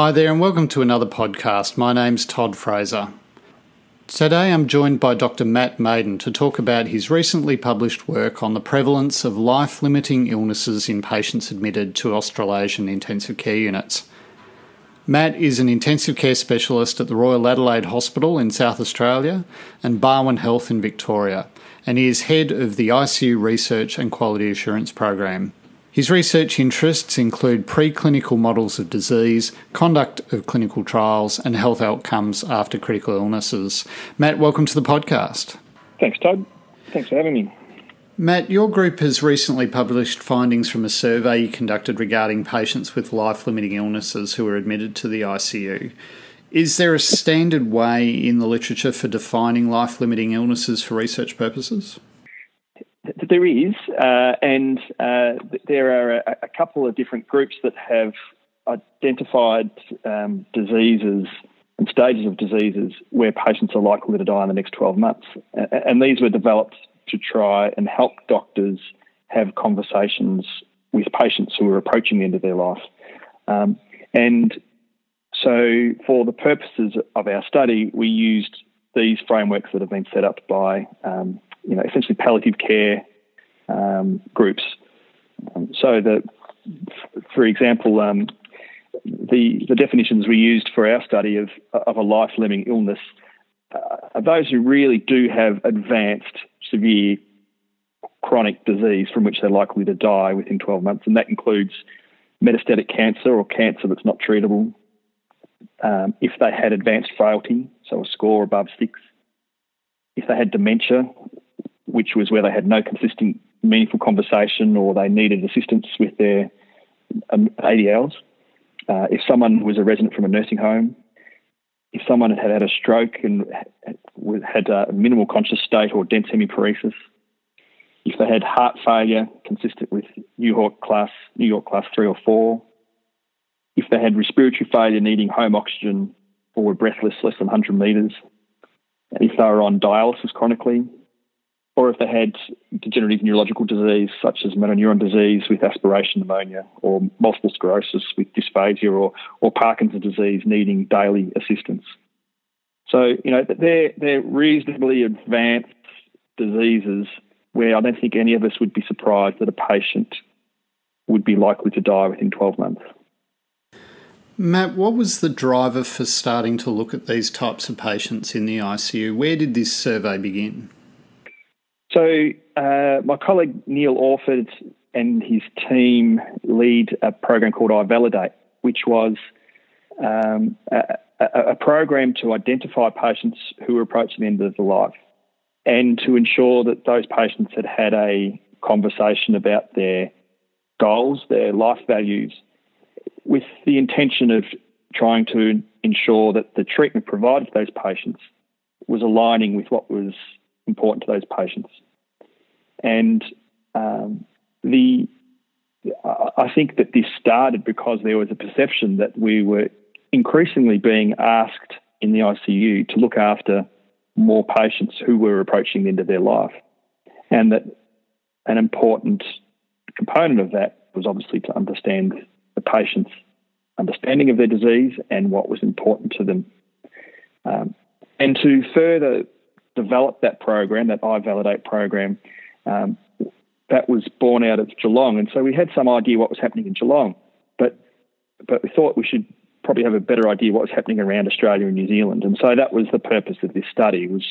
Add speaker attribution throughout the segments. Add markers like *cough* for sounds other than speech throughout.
Speaker 1: Hi there, and welcome to another podcast. My name's Todd Fraser. Today I'm joined by Dr. Matt Maiden to talk about his recently published work on the prevalence of life limiting illnesses in patients admitted to Australasian intensive care units. Matt is an intensive care specialist at the Royal Adelaide Hospital in South Australia and Barwon Health in Victoria, and he is head of the ICU Research and Quality Assurance Program. His research interests include preclinical models of disease, conduct of clinical trials, and health outcomes after critical illnesses. Matt, welcome to the podcast.
Speaker 2: Thanks, Todd. Thanks for having me.
Speaker 1: Matt, your group has recently published findings from a survey you conducted regarding patients with life limiting illnesses who were admitted to the ICU. Is there a standard way in the literature for defining life limiting illnesses for research purposes?
Speaker 2: There is, uh, and uh, there are a, a, couple of different groups that have identified um, diseases and stages of diseases where patients are likely to die in the next 12 months. And these were developed to try and help doctors have conversations with patients who are approaching the end of their life. Um, and so, for the purposes of our study, we used these frameworks that have been set up by um, you know, essentially palliative care um, groups. Um, so, the, for example, um, the the definitions we used for our study of of a life limiting illness uh, are those who really do have advanced severe chronic disease from which they're likely to die within 12 months, and that includes metastatic cancer or cancer that's not treatable. Um, if they had advanced frailty, so a score above six, if they had dementia, which was where they had no consistent, meaningful conversation or they needed assistance with their um, ADLs. Uh, if someone was a resident from a nursing home, if someone had had a stroke and had a minimal conscious state or dense hemiparesis, if they had heart failure consistent with New York class New York class three or four, if they had respiratory failure needing home oxygen or were breathless less than 100 metres, if they were on dialysis chronically, or if they had degenerative neurological disease such as motor neuron disease with aspiration pneumonia, or multiple sclerosis with dysphagia, or, or Parkinson's disease needing daily assistance. So, you know, they're, they're reasonably advanced diseases where I don't think any of us would be surprised that a patient would be likely to die within 12 months.
Speaker 1: Matt, what was the driver for starting to look at these types of patients in the ICU? Where did this survey begin?
Speaker 2: So, uh, my colleague Neil Orford and his team lead a program called iValidate, which was um, a, a, program to identify patients who were approaching the end of their life and to ensure that those patients had had a conversation about their goals, their life values, with the intention of trying to ensure that the treatment provided to those patients was aligning with what was important to those patients. And um, the I think that this started because there was a perception that we were increasingly being asked in the ICU to look after more patients who were approaching the end of their life. And that an important component of that was obviously to understand the patient's understanding of their disease and what was important to them. Um, and to further develop that program, that iValidate program, um, that was born out of Geelong. And so we had some idea what was happening in Geelong, but, but we thought we should probably have a better idea what was happening around Australia and New Zealand. And so that was the purpose of this study was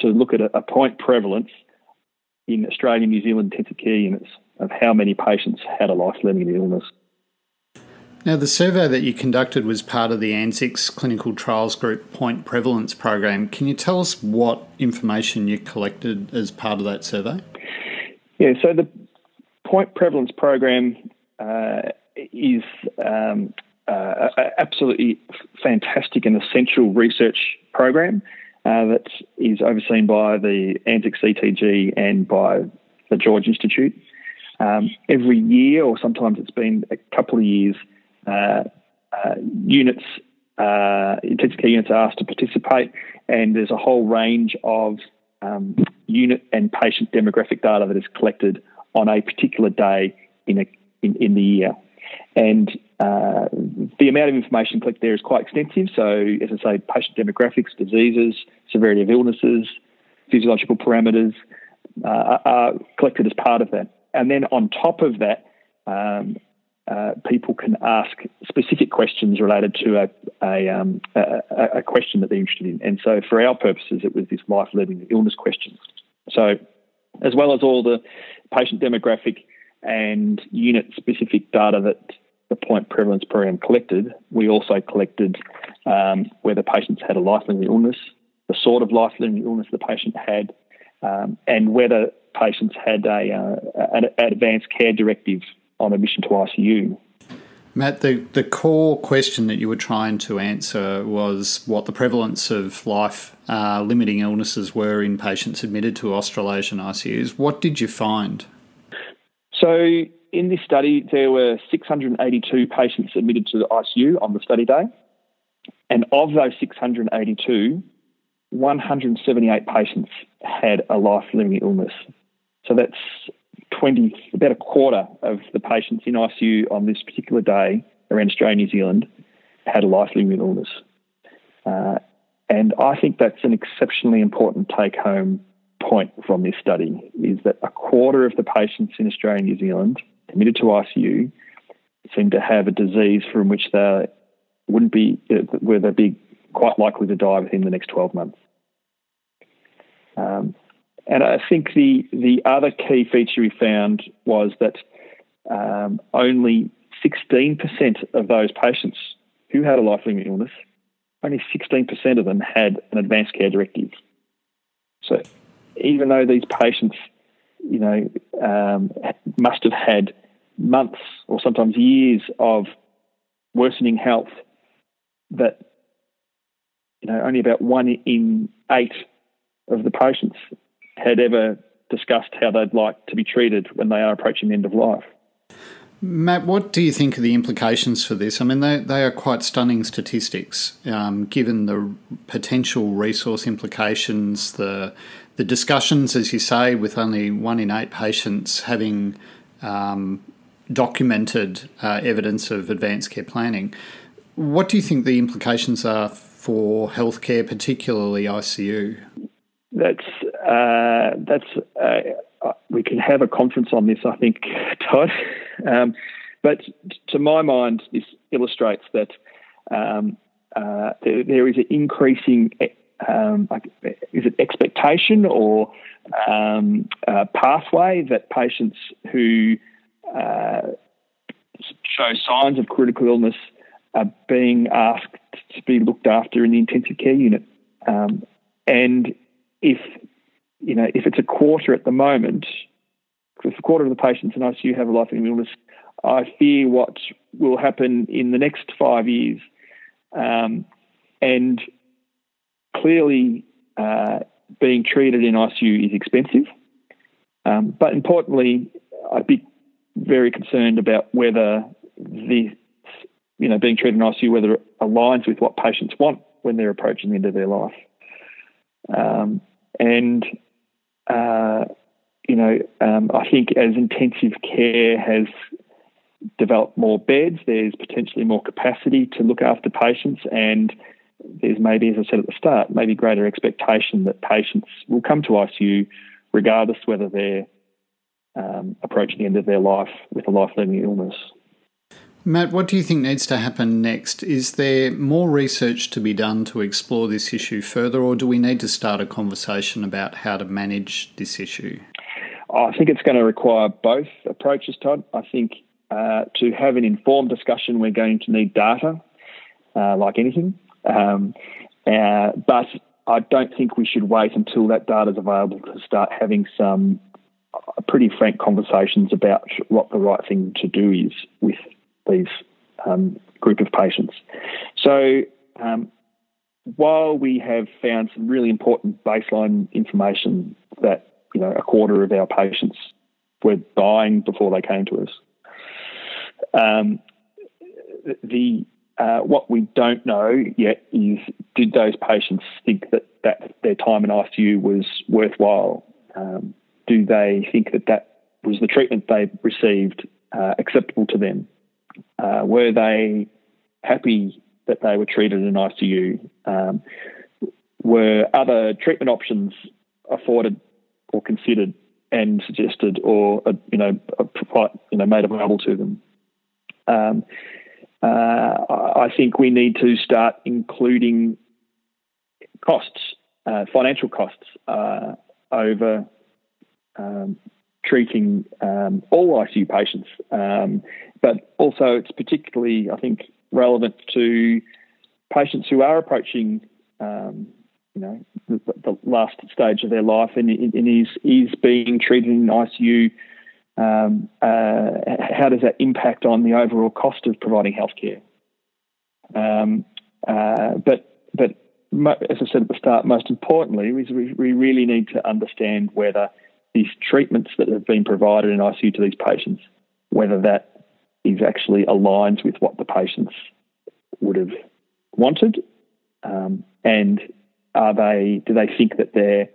Speaker 2: to look at a, a point prevalence in Australia and New Zealand intensive care units of how many patients had a life-limiting illness.
Speaker 1: Now, the survey that you conducted was part of the ANZICS Clinical Trials Group Point Prevalence Program. Can you tell us what information you collected as part of that survey?
Speaker 2: Yeah, so the Point Prevalence Program uh, is um, uh, absolutely fantastic and essential research program uh, that is overseen by the ANZICS CTG and by the George Institute. Um, every year, or sometimes it's been a couple of years, units, uh, intensive care units are asked to participate, and there's a whole range of um, unit and patient demographic data that is collected on a particular day in, a, in, in the year. And uh, the amount of information collected there is quite extensive. So, as I say, patient demographics, diseases, severity of illnesses, physiological parameters uh, are collected as part of that. And then on top of that, um, uh, people can ask specific questions related to a, a, um, a, a, question that they're interested in. And so, for our purposes, it was this life, living, illness question. So, as well as all the patient demographic and unit specific data that the point prevalence program collected, we also collected um, whether patients had a life-limiting illness, the sort of life-limiting illness the patient had, um, and whether patients had a, uh, an, advanced care directive on admission to ICU.
Speaker 1: Matt, the, the core question that you were trying to answer was what the prevalence of life uh, limiting illnesses were in patients admitted to Australasian ICUs. What did you find?
Speaker 2: So, in this study, there were 682 patients admitted to the ICU on the study day. And of those 682, 178 patients had a life limiting illness. So that's 20, about a quarter of the patients in ICU on this particular day around Australia, and New Zealand, had a life limiting illness. Uh, and I think that's an exceptionally important take home point from this study is that a quarter of the patients in Australia and New Zealand admitted to ICU seem to have a disease from which they wouldn't be, where they'd be quite likely to die within the next 12 months. Um, and I think the the other key feature we found was that um, only 16% of those patients who had a life-limiting illness, only 16% of them had an advanced care directive. So even though these patients, you know, um, must have had months or sometimes years of worsening health, that you know only about one in eight of the patients had ever discussed how they'd like to be treated when they are approaching the end of life.
Speaker 1: Matt, what do you think are the implications for this? I mean, they, they are quite stunning statistics, um, given the potential resource implications, the the discussions, as you say, with only one in eight patients having um, documented uh, evidence of advanced care planning. What do you think the implications are for healthcare, particularly ICU?
Speaker 2: That's uh, that's uh, we can have a conference on this, I think, *laughs* Todd. Um, but to my mind, this illustrates that um, uh, there, there is an increasing, um, is it expectation or um, pathway that patients who uh, show signs of critical illness are being asked to be looked after in the intensive care unit. Um, and if you know if it's a quarter at the moment, if a quarter of the patients in ICU have a life-threatening illness, I fear what will happen in the next five years. Um, and clearly, uh, being treated in ICU is expensive. Um, but importantly, I'd be very concerned about whether the you know being treated in ICU whether it aligns with what patients want when they're approaching the end of their life. Um, and uh, you know, um, I think as intensive care has developed more beds, there's potentially more capacity to look after patients, and there's maybe, as I said at the start, maybe greater expectation that patients will come to ICU regardless whether they're um, approaching the end of their life with a life-limiting illness.
Speaker 1: Matt, what do you think needs to happen next? Is there more research to be done to explore this issue further, or do we need to start a conversation about how to manage this issue?
Speaker 2: I think it's going to require both approaches, Todd. I think uh, to have an informed discussion, we're going to need data, uh, like anything. Um, uh, but I don't think we should wait until that data is available to start having some uh, pretty frank conversations about what the right thing to do is with these um, group of patients. So, um, while we have found some really important baseline information that you know a quarter of our patients were dying before they came to us, um, the uh, what we don't know yet is did those patients think that, that their time in ICU was worthwhile? Um, do they think that that was the treatment they received uh, acceptable to them? Uh, were they happy that they were treated in ICU? Um, were other treatment options afforded or considered and suggested, or uh, you know, you know, made available to them? Um, uh, I think we need to start including costs, uh, financial costs, uh, over um, treating um, all ICU patients. Um, but also, it's particularly, I think, relevant to patients who are approaching, um, you know, the, the, last stage of their life and, and is is being treated in ICU. Um, uh, how does that impact on the overall cost of providing healthcare? Um, uh, but but as I said at the start, most importantly, we, we really need to understand whether these treatments that have been provided in ICU to these patients, whether that is actually aligns with what the patients would have wanted, um, and are they do they think that their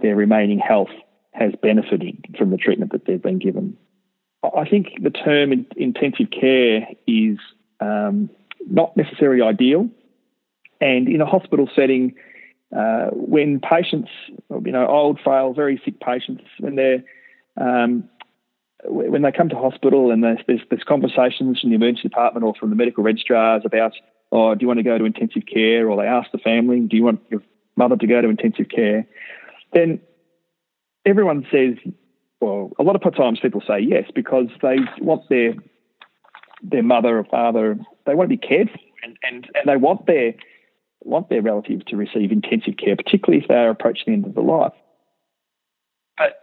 Speaker 2: their remaining health has benefited from the treatment that they've been given? I think the term intensive care is um, not necessarily ideal, and in a hospital setting uh, when patients, you know, old, frail, very sick patients, when they're um, when they come to hospital and there's, there's, there's, conversations from the emergency department or from the medical registrars about, oh, do you want to go to intensive care? Or they ask the family, do you want your mother to go to intensive care? Then everyone says, well, a lot of times people say yes because they want their their mother or father, they want to be cared for and, and, and they want their want their relatives to receive intensive care, particularly if they are approaching the end of their life. But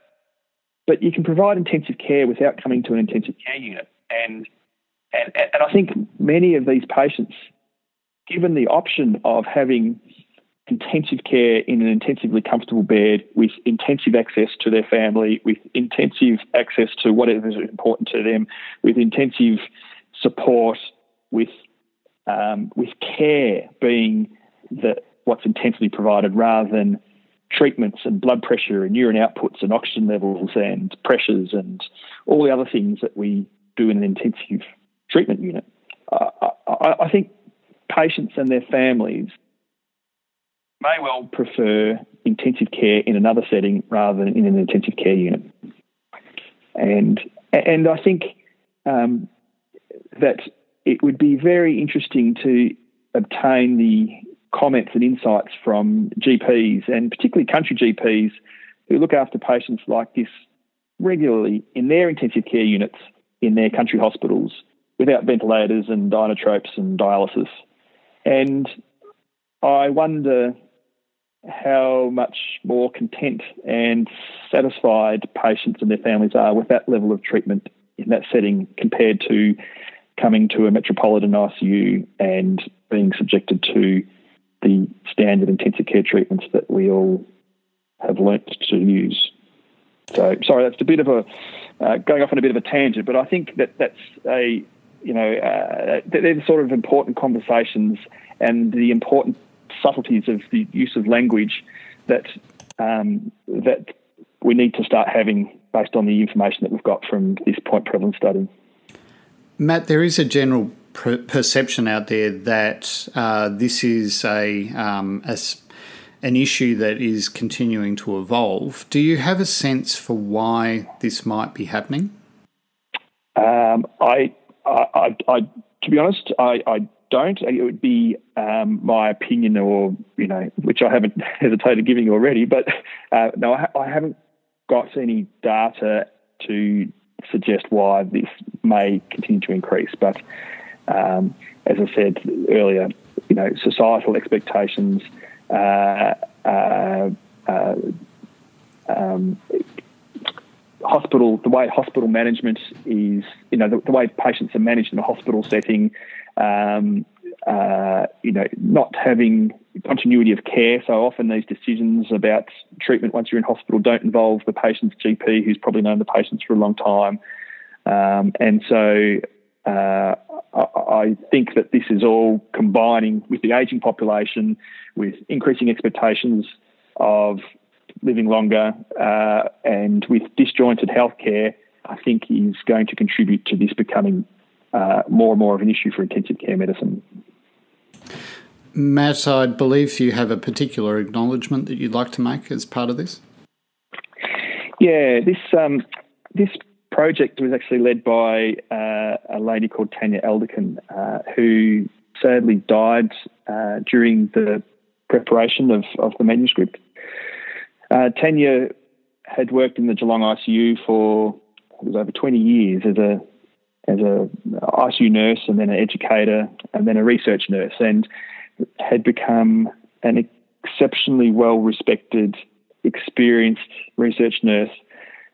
Speaker 2: but you can provide intensive care without coming to an intensive care unit, and and and I think many of these patients, given the option of having intensive care in an intensively comfortable bed with intensive access to their family, with intensive access to whatever is important to them, with intensive support, with um, with care being the, what's intensively provided rather than treatments and blood pressure and urine outputs and oxygen levels and pressures and all the other things that we do in an intensive treatment unit. I, I think patients and their families may well prefer intensive care in another setting rather than in an intensive care unit. And and I think um, that it would be very interesting to obtain the comments and insights from GPs and particularly country GPs who look after patients like this regularly in their intensive care units in their country hospitals without ventilators and inotropes and dialysis. And I wonder how much more content and satisfied patients and their families are with that level of treatment in that setting compared to coming to a metropolitan ICU and being subjected to the standard intensive care treatments that we all have learnt to use. So, sorry, that's a bit of a uh, going off on a bit of a tangent, but I think that that's a you know uh, they're the sort of important conversations and the important subtleties of the use of language that um, that we need to start having based on the information that we've got from this point prevalence study.
Speaker 1: Matt, there is a general per- perception out there that uh, this is a, um, a, an issue that is continuing to evolve. Do you have a sense for why this might be happening?
Speaker 2: Um, I, I, I, to be honest, I, I don't. It would be um, my opinion, or you know, which I haven't *laughs* hesitated giving already. But uh, no, I, I, haven't got any data to suggest why this may continue to increase. But um, as I said earlier, you know, societal expectations, uh, uh, uh, um, hospital, the way hospital management is, you know, the, the, way patients are managed in a hospital setting, um, uh, you know, not having continuity of care. So often these decisions about treatment once you're in hospital don't involve the patient's GP, who's probably known the patients for a long time. Um, and so uh, I think that this is all combining with the aging population, with increasing expectations of living longer, uh, and with disjointed healthcare. I think is going to contribute to this becoming uh, more and more of an issue for intensive care medicine.
Speaker 1: Matt, I believe you have a particular acknowledgement that you'd like to make as part of this.
Speaker 2: Yeah, this um, this project was actually led by uh, a lady called Tanya Elderkin, uh, who sadly died uh, during the preparation of, of the manuscript. Uh, Tanya had worked in the Geelong ICU for it was over 20 years as a as a ICU nurse and then an educator and then a research nurse and had become an exceptionally well respected, experienced research nurse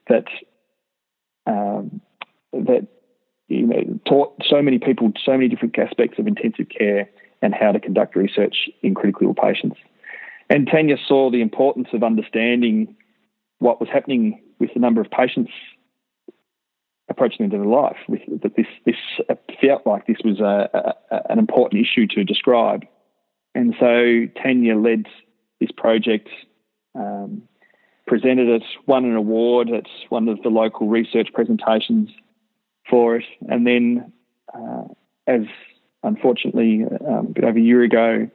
Speaker 2: that um, that you know taught so many people so many different aspects of intensive care and how to conduct research in critically ill patients. And Tanya saw the importance of understanding what was happening with the number of patients approaching the end of their life. With that, this this felt like this was a, a, an important issue to describe, and so Tanya led this project, um, presented it, won an award at one of the local research presentations for it, and then, uh, as unfortunately um, a bit over a year ago,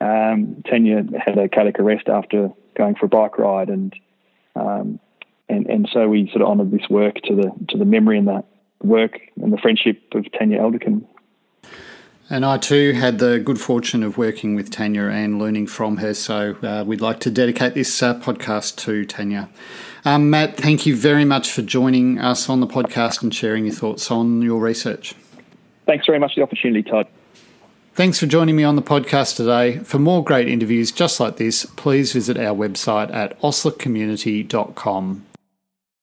Speaker 2: um, Tanya had a cardiac arrest after going for a bike ride, and um, and and so we sort of honoured this work to the to the memory and the work and the friendship of Tanya Elderkin.
Speaker 1: And I too had the good fortune of working with Tanya and learning from her. So uh, we'd like to dedicate this uh, podcast to Tanya. Um, Matt, thank you very much for joining us on the podcast and sharing your thoughts on your research.
Speaker 2: Thanks very much for the opportunity, Todd.
Speaker 1: Thanks for joining me on the podcast today. For more great interviews just like this, please visit our website at oslercommunity.com.